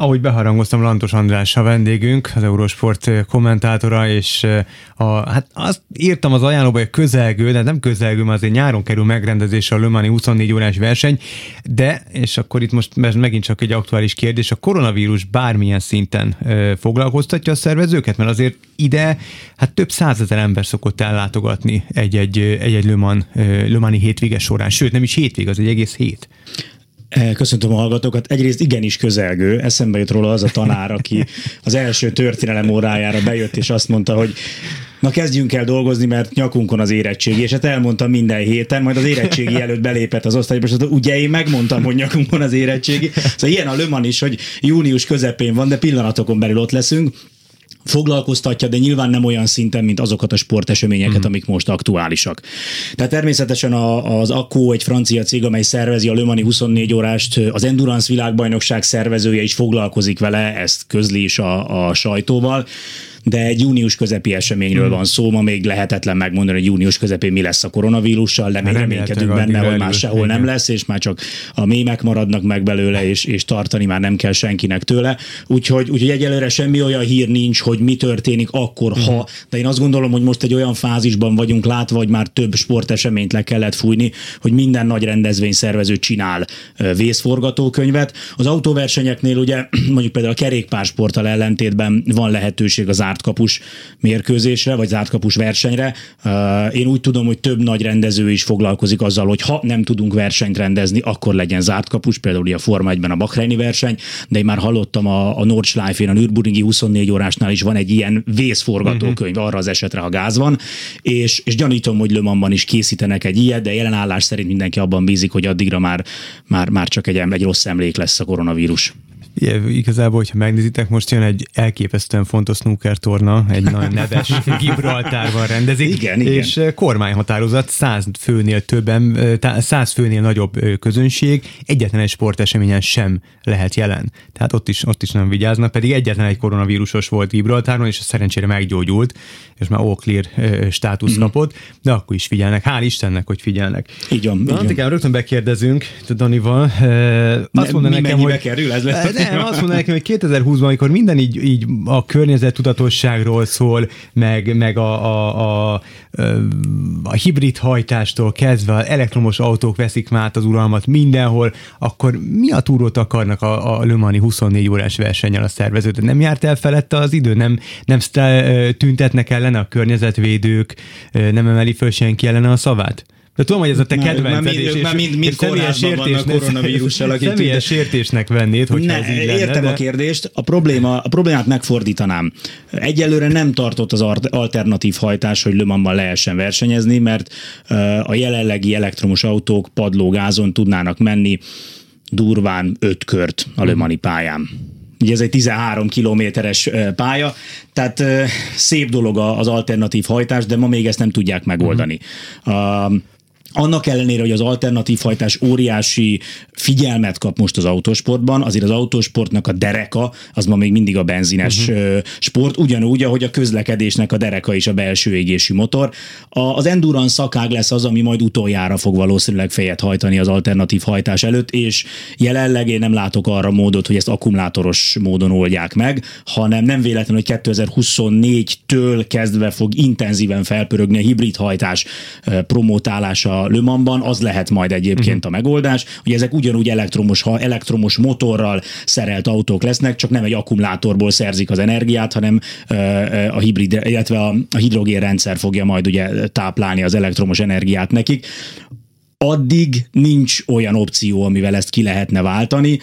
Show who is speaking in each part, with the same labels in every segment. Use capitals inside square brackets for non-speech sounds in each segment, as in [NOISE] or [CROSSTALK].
Speaker 1: Ahogy beharangoztam, Lantos András a vendégünk, az Eurosport kommentátora, és a, hát azt írtam az ajánlóba, hogy közelgő, de nem közelgő, mert azért nyáron kerül megrendezésre a Lömani 24 órás verseny, de, és akkor itt most megint csak egy aktuális kérdés, a koronavírus bármilyen szinten ö, foglalkoztatja a szervezőket, mert azért ide hát több százezer ember szokott ellátogatni egy-egy, egy-egy Löman, Lömani hétvége során, sőt nem is hétvég, az egy egész hét.
Speaker 2: Eh, köszöntöm a hallgatókat. Egyrészt igenis közelgő. Eszembe jut róla az a tanár, aki az első történelem órájára bejött, és azt mondta, hogy na kezdjünk el dolgozni, mert nyakunkon az érettségi, és hát elmondtam minden héten, majd az érettségi előtt belépett az osztályba, és ugye én megmondtam, hogy nyakunkon az érettségi. Szóval ilyen a Löman is, hogy június közepén van, de pillanatokon belül ott leszünk foglalkoztatja, de nyilván nem olyan szinten, mint azokat a sporteseményeket, mm. amik most aktuálisak. Tehát természetesen a, az Akko egy francia cég, amely szervezi a Le Mani 24 órást, az Endurance világbajnokság szervezője is foglalkozik vele, ezt közli is a, a sajtóval de egy június közepi eseményről hmm. van szó, ma még lehetetlen megmondani, hogy június közepén mi lesz a koronavírussal, de még reménykedünk benne, hogy már sehol nem lesz, és már csak a mémek maradnak meg belőle, és, és tartani már nem kell senkinek tőle. Úgyhogy, úgyhogy egyelőre semmi olyan hír nincs, hogy mi történik akkor, hmm. ha, de én azt gondolom, hogy most egy olyan fázisban vagyunk látva, hogy már több sporteseményt le kellett fújni, hogy minden nagy rendezvény szervező csinál vészforgatókönyvet. Az autóversenyeknél ugye [CLEARS THROAT] mondjuk például a kerékpársporttal ellentétben van lehetőség az zárt kapus mérkőzésre, vagy zárt kapus versenyre. Én úgy tudom, hogy több nagy rendező is foglalkozik azzal, hogy ha nem tudunk versenyt rendezni, akkor legyen zárt kapus, például a Forma 1-ben a Bahreini verseny, de én már hallottam a, a Nordschleife-én, a Nürburgringi 24 órásnál is van egy ilyen vészforgatókönyv uh-huh. arra az esetre, ha gáz van, és, és gyanítom, hogy Le is készítenek egy ilyet, de jelenállás szerint mindenki abban bízik, hogy addigra már, már, már csak egy, egy rossz emlék lesz a koronavírus.
Speaker 1: Igazából, hogyha megnézitek, most jön egy elképesztően fontos snooker torna, egy nagyon neves [LAUGHS] Gibraltárban rendezik,
Speaker 2: igen,
Speaker 1: és
Speaker 2: igen.
Speaker 1: kormányhatározat 100 főnél többen, 100 főnél nagyobb közönség egyetlen egy sporteseményen sem lehet jelen. Tehát ott is, ott is nem vigyáznak, pedig egyetlen egy koronavírusos volt Gibraltáron, és szerencsére meggyógyult, és már all clear státusz mm-hmm. kapott, de akkor is figyelnek. Hál' Istennek, hogy figyelnek.
Speaker 2: Így van. Na,
Speaker 1: Antikám, rögtön bekérdezünk Danival.
Speaker 2: Azt mondta nekem, hogy... kerül? Ez lesz
Speaker 1: nem, azt mondom nekem, hogy 2020-ban, amikor minden így, így a környezet tudatosságról szól, meg, meg a, a, a, a hibrid hajtástól kezdve elektromos autók veszik már az uralmat mindenhol, akkor mi a túrót akarnak a, a Le Mani 24 órás versenyen a szervezőt? Nem járt el felette az idő? Nem, nem tüntetnek ellene a környezetvédők? Nem emeli föl senki ellene a szavát? De tudom, hogy ez a te kedvenced, és,
Speaker 2: és, mind, mind személyes sértés, koronavírussal, [LAUGHS]
Speaker 1: személyes sértésnek vennéd, hogyha ne, ez így lenne,
Speaker 2: Értem de... a kérdést, a, probléma, a problémát megfordítanám. Egyelőre nem tartott az alternatív hajtás, hogy Lömanban lehessen versenyezni, mert a jelenlegi elektromos autók padlógázon tudnának menni durván öt kört a Lömani pályán. Ugye ez egy 13 kilométeres pálya, tehát szép dolog az alternatív hajtás, de ma még ezt nem tudják megoldani. Uh-huh annak ellenére, hogy az alternatív hajtás óriási figyelmet kap most az autósportban, azért az autósportnak a dereka, az ma még mindig a benzines uh-huh. sport, ugyanúgy, ahogy a közlekedésnek a dereka is a belső égésű motor. A, az endurance szakág lesz az, ami majd utoljára fog valószínűleg fejet hajtani az alternatív hajtás előtt, és jelenleg én nem látok arra módot, hogy ezt akkumulátoros módon oldják meg, hanem nem véletlen, hogy 2024-től kezdve fog intenzíven felpörögni a hibrid hajtás promotálása Le Mansban, az lehet majd egyébként uh-huh. a megoldás, hogy ezek ugyanúgy elektromos, ha elektromos motorral szerelt autók lesznek, csak nem egy akkumulátorból szerzik az energiát, hanem a hibrid, illetve a, a hidrogénrendszer fogja majd ugye táplálni az elektromos energiát nekik addig nincs olyan opció, amivel ezt ki lehetne váltani.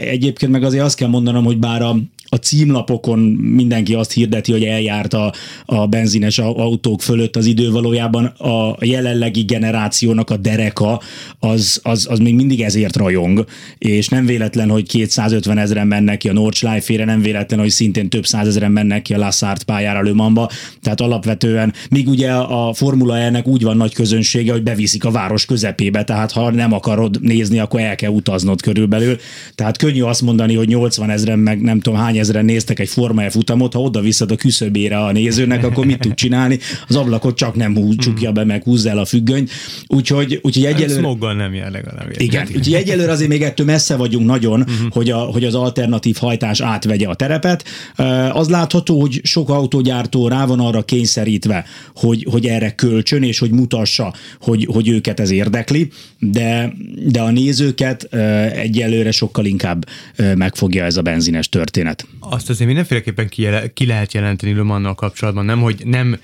Speaker 2: Egyébként meg azért azt kell mondanom, hogy bár a, a címlapokon mindenki azt hirdeti, hogy eljárt a, a benzines autók fölött az idő, valójában. A jelenlegi generációnak a dereka az, az, az még mindig ezért rajong, és nem véletlen, hogy 250 ezeren mennek ki a Nordschleife-ére, nem véletlen, hogy szintén több százezeren mennek ki a Lassart pályára Lömanba, tehát alapvetően, míg ugye a Formula E-nek úgy van nagy közönsége, hogy beviszik a város közepébe, tehát ha nem akarod nézni, akkor el kell utaznod körülbelül, tehát könnyű azt mondani, hogy 80 ezeren meg nem tudom hány ezeren néztek egy Forma F futamot, ha oda visszad a küszöbére a nézőnek, akkor mit tud csinálni? Az ablakot csak nem húz, csukja be, meg húzza el a függönyt. Úgyhogy, úgyhogy egyelőre...
Speaker 1: Smoggal nem jár legalább.
Speaker 2: Igen, úgyhogy egyelőre azért még ettől messze vagyunk nagyon, uh-huh. hogy, a, hogy az alternatív hajtás átvegye a terepet. Az látható, hogy sok autógyártó rá van arra kényszerítve, hogy, hogy erre kölcsön, és hogy mutassa, hogy, hogy őket ez érdekli, de, de a nézőket egyelőre sokkal inkább megfogja ez a benzines történet.
Speaker 1: Azt azért mindenféleképpen ki, ki lehet jelenteni Le kapcsolatban, nem, hogy nem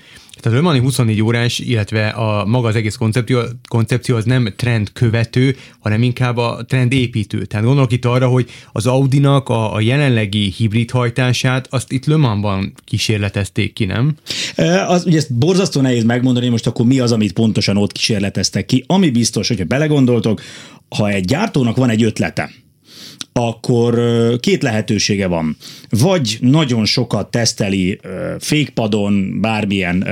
Speaker 1: tehát a Le Mani 24 órás, illetve a maga az egész koncepció, koncepció az nem trend követő, hanem inkább a trend építő. Tehát gondolok itt arra, hogy az Audinak a, a jelenlegi hibrid hajtását, azt itt Le Mansban kísérletezték ki, nem?
Speaker 2: Az, ugye ezt borzasztó nehéz megmondani, most akkor mi az, amit pontosan ott kísérleteztek ki. Ami biztos, hogyha belegondoltok, ha egy gyártónak van egy ötlete, akkor két lehetősége van. Vagy nagyon sokat teszteli fékpadon, bármilyen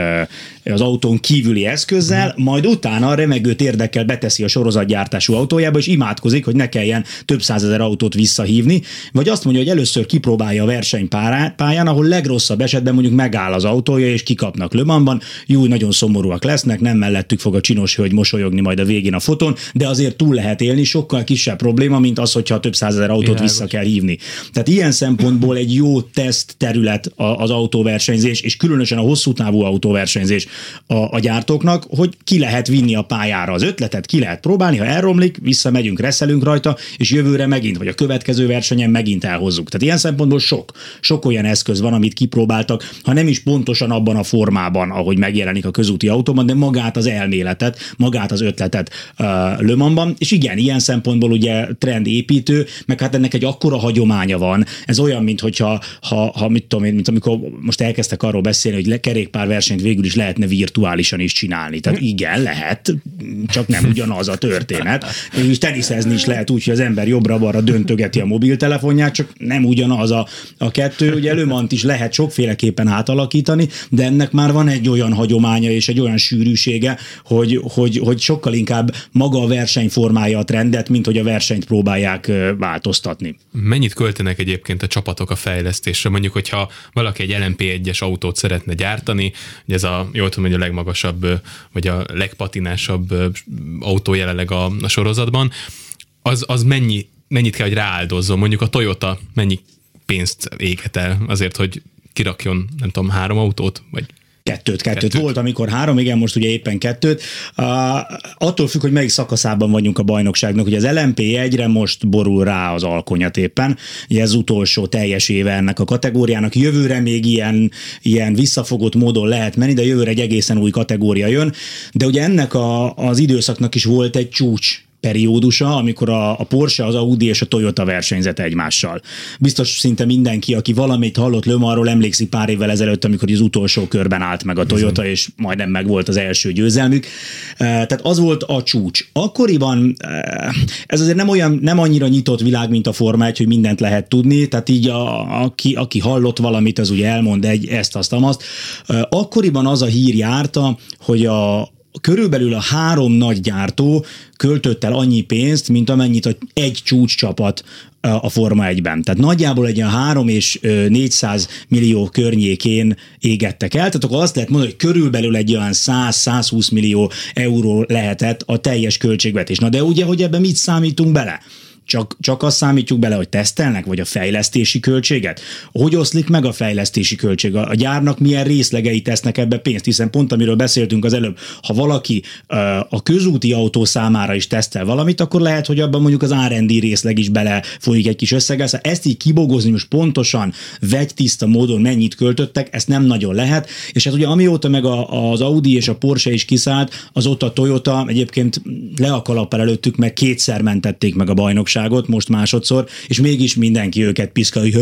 Speaker 2: az autón kívüli eszközzel, mm. majd utána a remegőt érdekel beteszi a sorozatgyártású autójába, és imádkozik, hogy ne kelljen több százezer autót visszahívni, vagy azt mondja, hogy először kipróbálja a versenypályán, ahol legrosszabb esetben mondjuk megáll az autója, és kikapnak Lömanban, jó, nagyon szomorúak lesznek, nem mellettük fog a csinos hölgy mosolyogni majd a végén a foton, de azért túl lehet élni, sokkal kisebb probléma, mint az, hogyha több százezer autót Világos. vissza kell hívni. Tehát ilyen szempontból egy jó teszt terület az autóversenyzés, és különösen a hosszú távú autóversenyzés a, a gyártóknak, hogy ki lehet vinni a pályára az ötletet, ki lehet próbálni, ha elromlik, visszamegyünk, reszelünk rajta, és jövőre megint, vagy a következő versenyen megint elhozzuk. Tehát ilyen szempontból sok, sok olyan eszköz van, amit kipróbáltak, ha nem is pontosan abban a formában, ahogy megjelenik a közúti autóban, de magát az elméletet, magát az ötletet uh, Lömanban, és igen, ilyen szempontból ugye trend építő, meg hát ennek egy akkora hagyománya van. Ez olyan, mint hogyha, ha, ha mit tudom én, mint amikor most elkezdtek arról beszélni, hogy kerékpárversenyt végül is lehetne virtuálisan is csinálni. Tehát igen, lehet, csak nem ugyanaz a történet. És teniszezni is lehet úgy, hogy az ember jobbra-balra döntögeti a mobiltelefonját, csak nem ugyanaz a, a kettő. Ugye előmant is lehet sokféleképpen átalakítani, de ennek már van egy olyan hagyománya és egy olyan sűrűsége, hogy, hogy, hogy sokkal inkább maga a verseny formálja a trendet, mint hogy a versenyt próbálják változtatni.
Speaker 3: Mennyit költenek egyébként a csapatok a fejlesztésre? Mondjuk, hogyha valaki egy LMP1-es autót szeretne gyártani, hogy ez a, jól tudom, hogy a legmagasabb, vagy a legpatinásabb autó jelenleg a, a sorozatban, az, az mennyi, mennyit kell, hogy rááldozzon? Mondjuk a Toyota mennyi pénzt éget el azért, hogy kirakjon, nem tudom, három autót, vagy
Speaker 2: Kettőt, kettőt, kettőt. Volt, amikor három, igen, most ugye éppen kettőt. Uh, attól függ, hogy melyik szakaszában vagyunk a bajnokságnak. Ugye az LMP egyre most borul rá az alkonyat éppen. Ugye ez utolsó teljes éve ennek a kategóriának. Jövőre még ilyen, ilyen visszafogott módon lehet menni, de jövőre egy egészen új kategória jön. De ugye ennek a, az időszaknak is volt egy csúcs periódusa, amikor a, a Porsche, az Audi és a Toyota versenyzett egymással. Biztos szinte mindenki, aki valamit hallott Lömarról, emlékszik pár évvel ezelőtt, amikor az utolsó körben állt meg a Toyota, és majdnem meg volt az első győzelmük. Tehát az volt a csúcs. Akkoriban ez azért nem olyan, nem annyira nyitott világ, mint a Forma 1, hogy mindent lehet tudni, tehát így a, aki, aki hallott valamit, az ugye elmond egy ezt, azt, azt. Akkoriban az a hír járta, hogy a, körülbelül a három nagy gyártó költött el annyi pénzt, mint amennyit egy csúcscsapat a Forma 1-ben. Tehát nagyjából egy ilyen 3 és 400 millió környékén égettek el, tehát akkor azt lehet mondani, hogy körülbelül egy olyan 100-120 millió euró lehetett a teljes költségvetés. Na de ugye, hogy ebben mit számítunk bele? Csak, csak azt számítjuk bele, hogy tesztelnek, vagy a fejlesztési költséget? Hogy oszlik meg a fejlesztési költség? A gyárnak milyen részlegei tesznek ebbe pénzt? Hiszen pont amiről beszéltünk az előbb, ha valaki a közúti autó számára is tesztel valamit, akkor lehet, hogy abban mondjuk az R&D részleg is bele folyik egy kis összeggel. Szóval ezt így kibogozni most pontosan, tiszta módon mennyit költöttek, ezt nem nagyon lehet. És hát ugye amióta meg a, az Audi és a Porsche is kiszállt, azóta a Toyota egyébként le a előttük, meg kétszer mentették meg a bajnokságot bajnokságot, most másodszor, és mégis mindenki őket piszka, hogy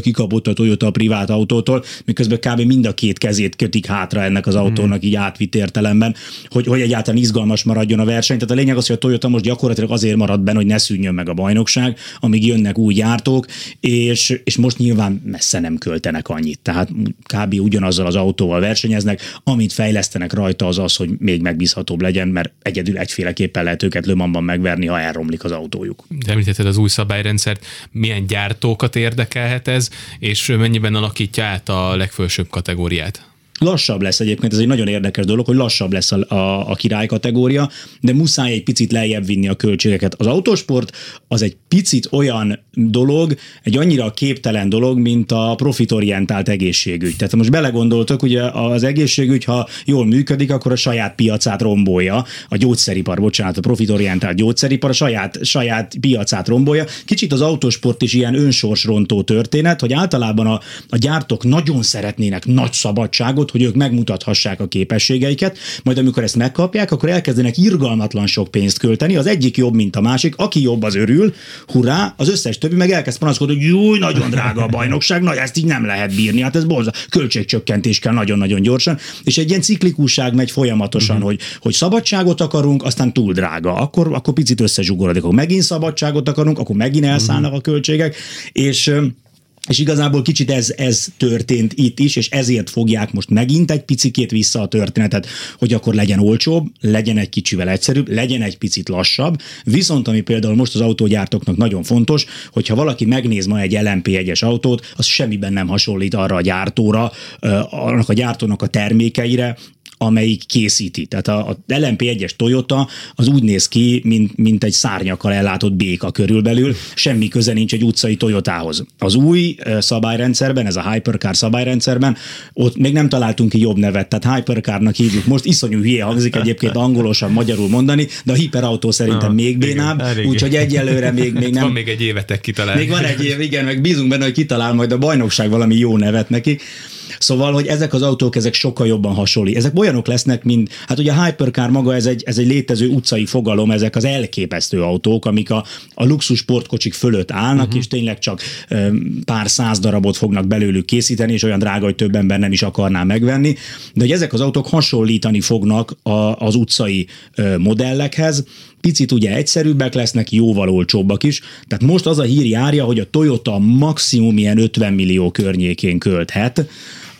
Speaker 2: kikapott a Toyota a privát autótól, miközben kb. mind a két kezét kötik hátra ennek az autónak így átvitt értelemben, hogy, hogy egyáltalán izgalmas maradjon a verseny. Tehát a lényeg az, hogy a Toyota most gyakorlatilag azért marad benne, hogy ne szűnjön meg a bajnokság, amíg jönnek új gyártók, és, és most nyilván messze nem költenek annyit. Tehát kb. ugyanazzal az autóval versenyeznek, amit fejlesztenek rajta az az, hogy még megbízhatóbb legyen, mert egyedül egyféleképpen lehet őket lömamban megverni, ha elromlik az autójuk.
Speaker 3: Említetted az új szabályrendszert, milyen gyártókat érdekelhet ez, és mennyiben alakítja át a legfősőbb kategóriát?
Speaker 2: Lassabb lesz egyébként, ez egy nagyon érdekes dolog, hogy lassabb lesz a, a, a király kategória, de muszáj egy picit lejjebb vinni a költségeket. Az autósport az egy picit olyan dolog, egy annyira képtelen dolog, mint a profitorientált egészségügy. Tehát most belegondoltok, ugye az egészségügy, ha jól működik, akkor a saját piacát rombolja, a gyógyszeripar, bocsánat, a profitorientált gyógyszeripar a saját, saját piacát rombolja. Kicsit az autósport is ilyen önsorsrontó történet, hogy általában a, a gyártók nagyon szeretnének nagy szabadságot, hogy ők megmutathassák a képességeiket, majd amikor ezt megkapják, akkor elkezdenek irgalmatlan sok pénzt költeni, az egyik jobb, mint a másik, aki jobb, az örül, hurrá, az összes többi meg elkezd panaszkodni, hogy jó, nagyon drága a bajnokság, na ezt így nem lehet bírni, hát ez borza, költségcsökkentés kell nagyon-nagyon gyorsan, és egy ilyen ciklikusság megy folyamatosan, uh-huh. hogy, hogy szabadságot akarunk, aztán túl drága, akkor, akkor picit összezsugorodik, akkor megint szabadságot akarunk, akkor megint elszállnak uh-huh. a költségek, és és igazából kicsit ez, ez történt itt is, és ezért fogják most megint egy picikét vissza a történetet, hogy akkor legyen olcsóbb, legyen egy kicsivel egyszerűbb, legyen egy picit lassabb. Viszont ami például most az autógyártóknak nagyon fontos, hogyha valaki megnéz ma egy LMP1-es autót, az semmiben nem hasonlít arra a gyártóra, annak a gyártónak a termékeire, amelyik készíti. Tehát a, a LMP1-es Toyota az úgy néz ki, mint, mint egy szárnyakkal ellátott béka körülbelül, semmi köze nincs egy utcai Toyotához. Az új szabályrendszerben, ez a Hypercar szabályrendszerben, ott még nem találtunk ki jobb nevet, tehát Hypercarnak hívjuk. Most iszonyú hülye hangzik egyébként angolosan magyarul mondani, de a hiperautó szerintem ah, még bénább, úgyhogy egyelőre még, még nem.
Speaker 3: Van még egy évetek kitalálni.
Speaker 2: Még van egy év, igen, meg bízunk benne, hogy kitalál majd a bajnokság valami jó nevet neki. Szóval, hogy ezek az autók, ezek sokkal jobban hasonlít. Ezek olyanok lesznek, mint, hát ugye a Hypercar maga, ez egy, ez egy létező utcai fogalom, ezek az elképesztő autók, amik a, a luxus sportkocsik fölött állnak, uh-huh. és tényleg csak um, pár száz darabot fognak belőlük készíteni, és olyan drága, hogy több ember nem is akarná megvenni. De hogy ezek az autók hasonlítani fognak a, az utcai uh, modellekhez, picit ugye egyszerűbbek lesznek, jóval olcsóbbak is. Tehát most az a hír járja, hogy a Toyota maximum ilyen 50 millió környékén költhet,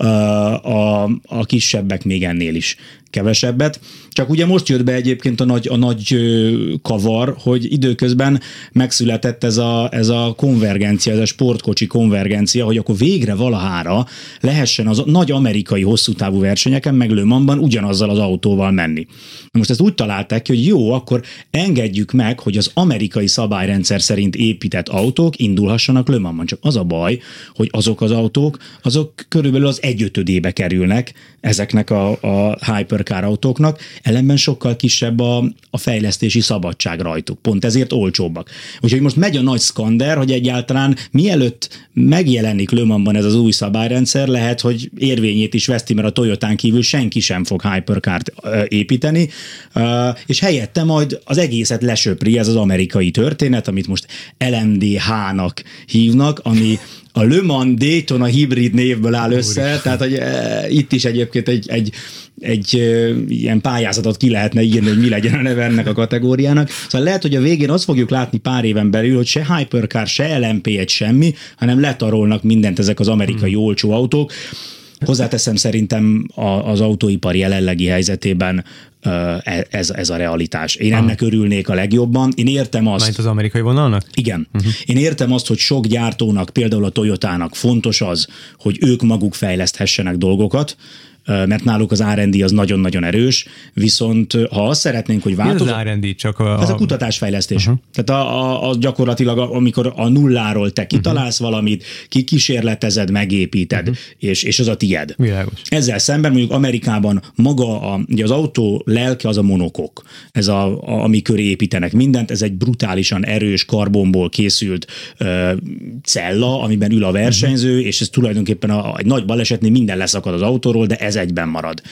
Speaker 2: a, a kisebbek még ennél is kevesebbet. Csak ugye most jött be egyébként a nagy, a nagy kavar, hogy időközben megszületett ez a, ez a konvergencia, ez a sportkocsi konvergencia, hogy akkor végre valahára lehessen az nagy amerikai hosszú távú versenyeken, meg Lömanban ugyanazzal az autóval menni. Most ezt úgy találták ki, hogy jó, akkor engedjük meg, hogy az amerikai szabályrendszer szerint épített autók indulhassanak Lömanban. Csak az a baj, hogy azok az autók, azok körülbelül az egyötödébe kerülnek ezeknek a, a hypercar autóknak, ellenben sokkal kisebb a, a fejlesztési szabadság rajtuk. Pont ezért olcsóbbak. Úgyhogy most megy a nagy szkander, hogy egyáltalán mielőtt megjelenik Lömanban ez az új szabályrendszer, lehet, hogy érvényét is veszti, mert a Toyotán kívül senki sem fog hypercart építeni, és helyette majd az egészet lesöpri ez az amerikai történet, amit most LMDH-nak hívnak, ami a Le Mans Daytona hibrid névből áll össze, Úristen. tehát hogy e, itt is egyébként egy, egy, egy e, ilyen pályázatot ki lehetne írni, hogy mi legyen a neve ennek a kategóriának. Szóval lehet, hogy a végén azt fogjuk látni pár éven belül, hogy se Hypercar, se LMP1 semmi, hanem letarolnak mindent ezek az amerikai hmm. olcsó autók. Hozzáteszem szerintem az autóipar jelenlegi helyzetében E, ez, ez a realitás. Én Aha. ennek örülnék a legjobban. Én értem azt...
Speaker 1: Majd az amerikai vonalnak?
Speaker 2: Igen. Uh-huh. Én értem azt, hogy sok gyártónak, például a Toyotának fontos az, hogy ők maguk fejleszthessenek dolgokat, mert náluk az R&D az nagyon-nagyon erős, viszont ha azt szeretnénk, hogy változzon...
Speaker 1: az R&D csak a...
Speaker 2: Ez a kutatásfejlesztés. Uh-huh. Tehát a, a, a gyakorlatilag, amikor a nulláról te kitalálsz uh-huh. valamit, kikísérletezed, megépíted, uh-huh. és, és az a tied.
Speaker 1: Világos.
Speaker 2: Ezzel szemben mondjuk Amerikában maga a, ugye az autó lelke az a monokok, ez a, a, ami köré építenek mindent, ez egy brutálisan erős karbonból készült ö, cella, amiben ül a versenyző, uh-huh. és ez tulajdonképpen a, egy nagy balesetnél minden leszakad az autóról, de ez egyben marad.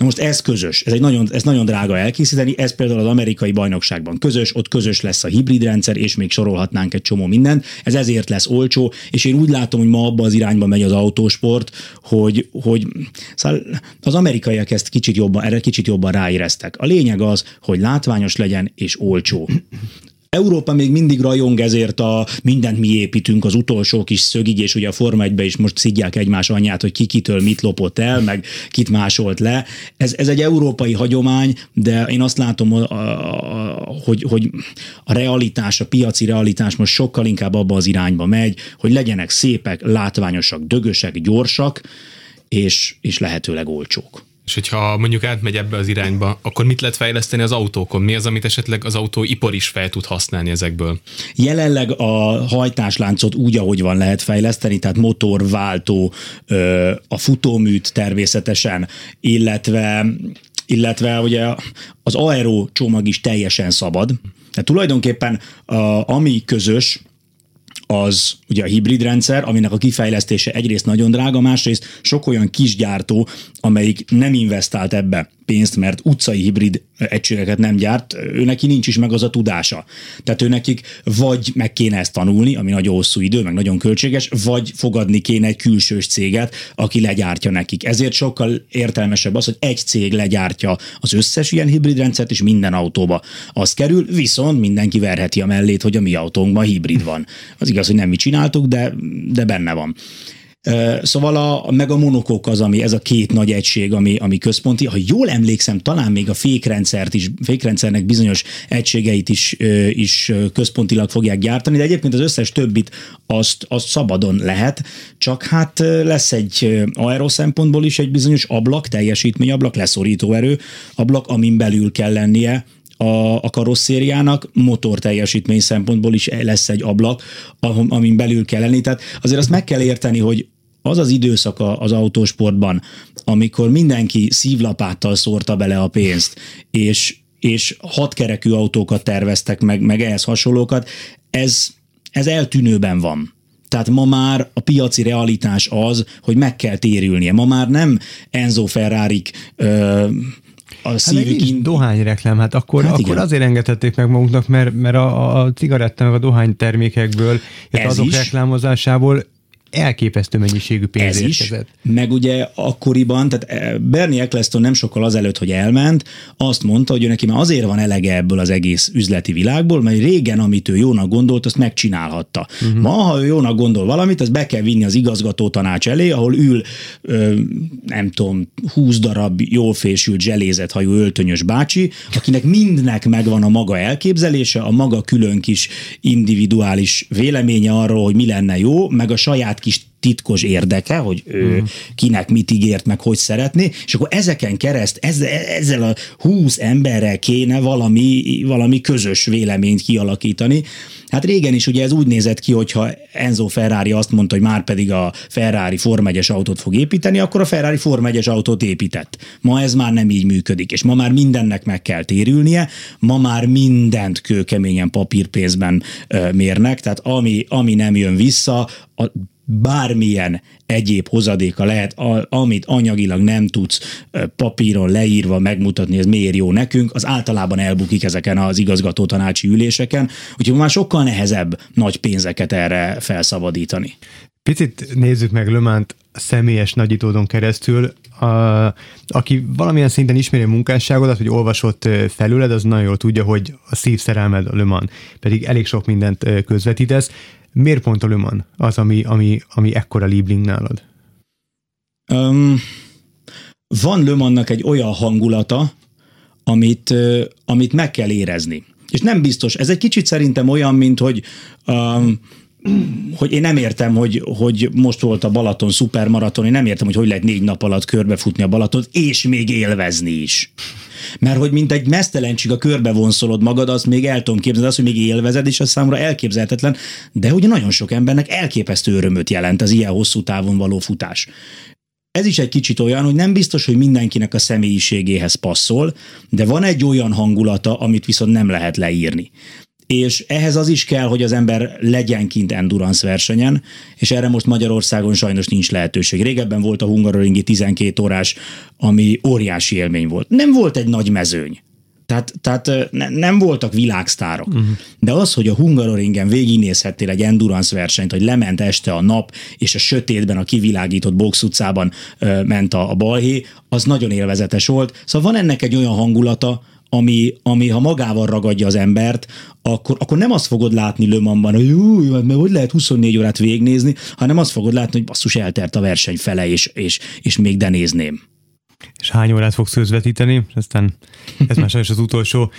Speaker 2: Na most ez közös, ez, egy nagyon, ez nagyon drága elkészíteni, ez például az amerikai bajnokságban közös, ott közös lesz a hibrid rendszer, és még sorolhatnánk egy csomó mindent, ez ezért lesz olcsó, és én úgy látom, hogy ma abba az irányba megy az autósport, hogy, hogy szóval az amerikaiak ezt kicsit jobban, erre kicsit jobban ráéreztek. A lényeg az, hogy látványos legyen és olcsó Európa még mindig rajong ezért a mindent mi építünk az utolsó kis szögig, és ugye a Forma 1 is most szidják egymás anyját, hogy ki kitől mit lopott el, meg kit másolt le. Ez, ez egy európai hagyomány, de én azt látom, hogy, hogy a realitás, a piaci realitás most sokkal inkább abba az irányba megy, hogy legyenek szépek, látványosak, dögösek, gyorsak, és, és lehetőleg olcsók.
Speaker 3: És hogyha mondjuk átmegy ebbe az irányba, akkor mit lehet fejleszteni az autókon? Mi az, amit esetleg az autóipar is fel tud használni ezekből?
Speaker 2: Jelenleg a hajtásláncot úgy, ahogy van lehet fejleszteni, tehát motor, váltó, a futóműt természetesen, illetve illetve ugye az aero csomag is teljesen szabad. Tehát tulajdonképpen ami közös, az ugye a hibrid rendszer, aminek a kifejlesztése egyrészt nagyon drága, másrészt sok olyan kisgyártó, amelyik nem investált ebbe pénzt, mert utcai hibrid egységeket nem gyárt, ő neki nincs is meg az a tudása. Tehát ő nekik vagy meg kéne ezt tanulni, ami nagyon hosszú idő, meg nagyon költséges, vagy fogadni kéne egy külsős céget, aki legyártja nekik. Ezért sokkal értelmesebb az, hogy egy cég legyártja az összes ilyen hibrid rendszert, és minden autóba az kerül, viszont mindenki verheti a mellét, hogy a mi autónkban hibrid van. Az igaz, hogy nem mi csináltuk, de, de benne van. Szóval a, meg a monokok az, ami ez a két nagy egység, ami, ami központi. Ha jól emlékszem, talán még a fékrendszert is, fékrendszernek bizonyos egységeit is, is központilag fogják gyártani, de egyébként az összes többit azt, azt szabadon lehet, csak hát lesz egy aero szempontból is egy bizonyos ablak, teljesítményablak, leszorító erő ablak, amin belül kell lennie a, a karosszériának motor teljesítmény szempontból is lesz egy ablak, amin belül kell lenni. Tehát azért azt meg kell érteni, hogy az az időszak az autósportban, amikor mindenki szívlapáttal szórta bele a pénzt, és, és hatkerekű autókat terveztek meg, meg ehhez hasonlókat, ez, ez eltűnőben van. Tehát ma már a piaci realitás az, hogy meg kell térülnie. Ma már nem Enzo Ferrari
Speaker 1: a szívük... Hát dohányreklám, hát akkor, hát akkor azért engedhették meg maguknak, mert, mert a, a cigaretta meg a dohány termékekből, azok is. reklámozásából elképesztő mennyiségű pénz Ez érkezett.
Speaker 2: is, meg ugye akkoriban, tehát eh, Bernie Eccleston nem sokkal azelőtt, hogy elment, azt mondta, hogy ő neki már azért van elege ebből az egész üzleti világból, mert régen, amit ő jónak gondolt, azt megcsinálhatta. Uh-huh. Ma, ha ő jónak gondol valamit, azt be kell vinni az igazgató tanács elé, ahol ül, ö, nem tudom, húsz darab jól fésült zselézet hajú öltönyös bácsi, akinek mindnek megvan a maga elképzelése, a maga külön kis individuális véleménye arról, hogy mi lenne jó, meg a saját kis titkos érdeke, hogy ő uh-huh. kinek mit ígért, meg hogy szeretné, és akkor ezeken kereszt, ezzel, ezzel a húsz emberrel kéne valami, valami közös véleményt kialakítani. Hát régen is ugye ez úgy nézett ki, hogyha Enzo Ferrari azt mondta, hogy már pedig a Ferrari Form 1 autót fog építeni, akkor a Ferrari Form 1 autót épített. Ma ez már nem így működik, és ma már mindennek meg kell térülnie, ma már mindent kőkeményen papírpénzben mérnek, tehát ami, ami nem jön vissza, a bármilyen egyéb hozadéka lehet, amit anyagilag nem tudsz papíron leírva megmutatni, ez miért jó nekünk, az általában elbukik ezeken az igazgató tanácsi üléseken, úgyhogy már sokkal nehezebb nagy pénzeket erre felszabadítani.
Speaker 1: Picit nézzük meg Lömánt személyes nagyítódon keresztül. A, aki valamilyen szinten ismeri a munkásságodat, hogy olvasott felüled, az nagyon jól tudja, hogy a szívszerelmed a Löman, pedig elég sok mindent közvetítesz. Miért pont a Le az, ami, ami, ami ekkora Liebling nálad?
Speaker 2: Um, van Le egy olyan hangulata, amit, amit meg kell érezni. És nem biztos, ez egy kicsit szerintem olyan, mint hogy um, hogy én nem értem, hogy, hogy most volt a Balaton szupermaraton, én nem értem, hogy hogy lehet négy nap alatt körbefutni a Balaton, és még élvezni is. Mert hogy mint egy mesztelencsig a körbe vonszolod magad, azt még el tudom képzelni, azt, hogy még élvezed, és az számomra elképzelhetetlen, de ugye nagyon sok embernek elképesztő örömöt jelent az ilyen hosszú távon való futás. Ez is egy kicsit olyan, hogy nem biztos, hogy mindenkinek a személyiségéhez passzol, de van egy olyan hangulata, amit viszont nem lehet leírni és ehhez az is kell, hogy az ember legyen kint endurance versenyen, és erre most Magyarországon sajnos nincs lehetőség. Régebben volt a Hungaroringi 12 órás, ami óriási élmény volt. Nem volt egy nagy mezőny. Tehát, tehát ne, nem voltak világsztárok. Uh-huh. De az, hogy a Hungaroringen végignézhettél egy endurance versenyt, hogy lement este a nap, és a sötétben, a kivilágított box utcában ö, ment a, a balhé, az nagyon élvezetes volt. Szóval van ennek egy olyan hangulata, ami, ami ha magával ragadja az embert, akkor, akkor nem azt fogod látni Lömanban, hogy jó, mert hogy lehet 24 órát végnézni, hanem azt fogod látni, hogy basszus eltert a verseny fele, és, és, és még de nézném
Speaker 1: és hány órát fogsz közvetíteni, aztán ez már sajnos az utolsó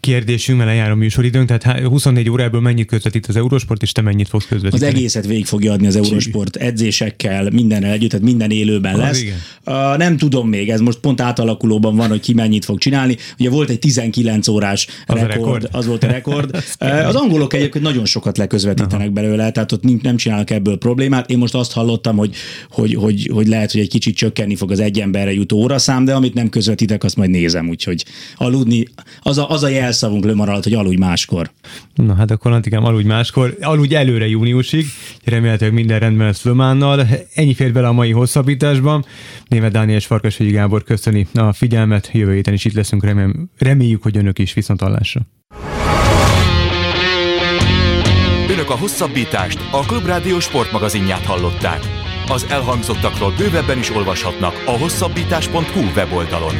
Speaker 1: kérdésünk, mert lejár a műsoridőnk, tehát 24 órából mennyit közvetít az Eurosport, és te mennyit fogsz közvetíteni?
Speaker 2: Az egészet végig fogja adni az Eurosport edzésekkel, mindennel együtt, tehát minden élőben lesz. Uh, nem tudom még, ez most pont átalakulóban van, hogy ki mennyit fog csinálni. Ugye volt egy 19 órás az rekord, rekord, az volt a rekord. [LAUGHS] az angolok egyébként nagyon sokat leközvetítenek Aha. belőle, tehát ott nem csinálnak ebből problémát. Én most azt hallottam, hogy, hogy, hogy, hogy lehet, hogy egy kicsit csökkenni fog az egy emberre jutó óraszám, de amit nem közvetítek, azt majd nézem, úgyhogy aludni, az a, az a jelszavunk lömaralat, hogy aludj máskor.
Speaker 1: Na hát akkor Antikám, aludj máskor, aludj előre júniusig, remélhetőleg minden rendben lesz Lömánnal. Ennyi fér bele a mai hosszabbításban. Német Dániel és Farkasvegyi Gábor köszöni a figyelmet, jövő héten is itt leszünk, remélem, reméljük, hogy önök is viszont hallásra.
Speaker 4: Önök a hosszabbítást, a Klubrádió sportmagazinját hallották. Az elhangzottakról bővebben is olvashatnak a hosszabbítás.hu weboldalon.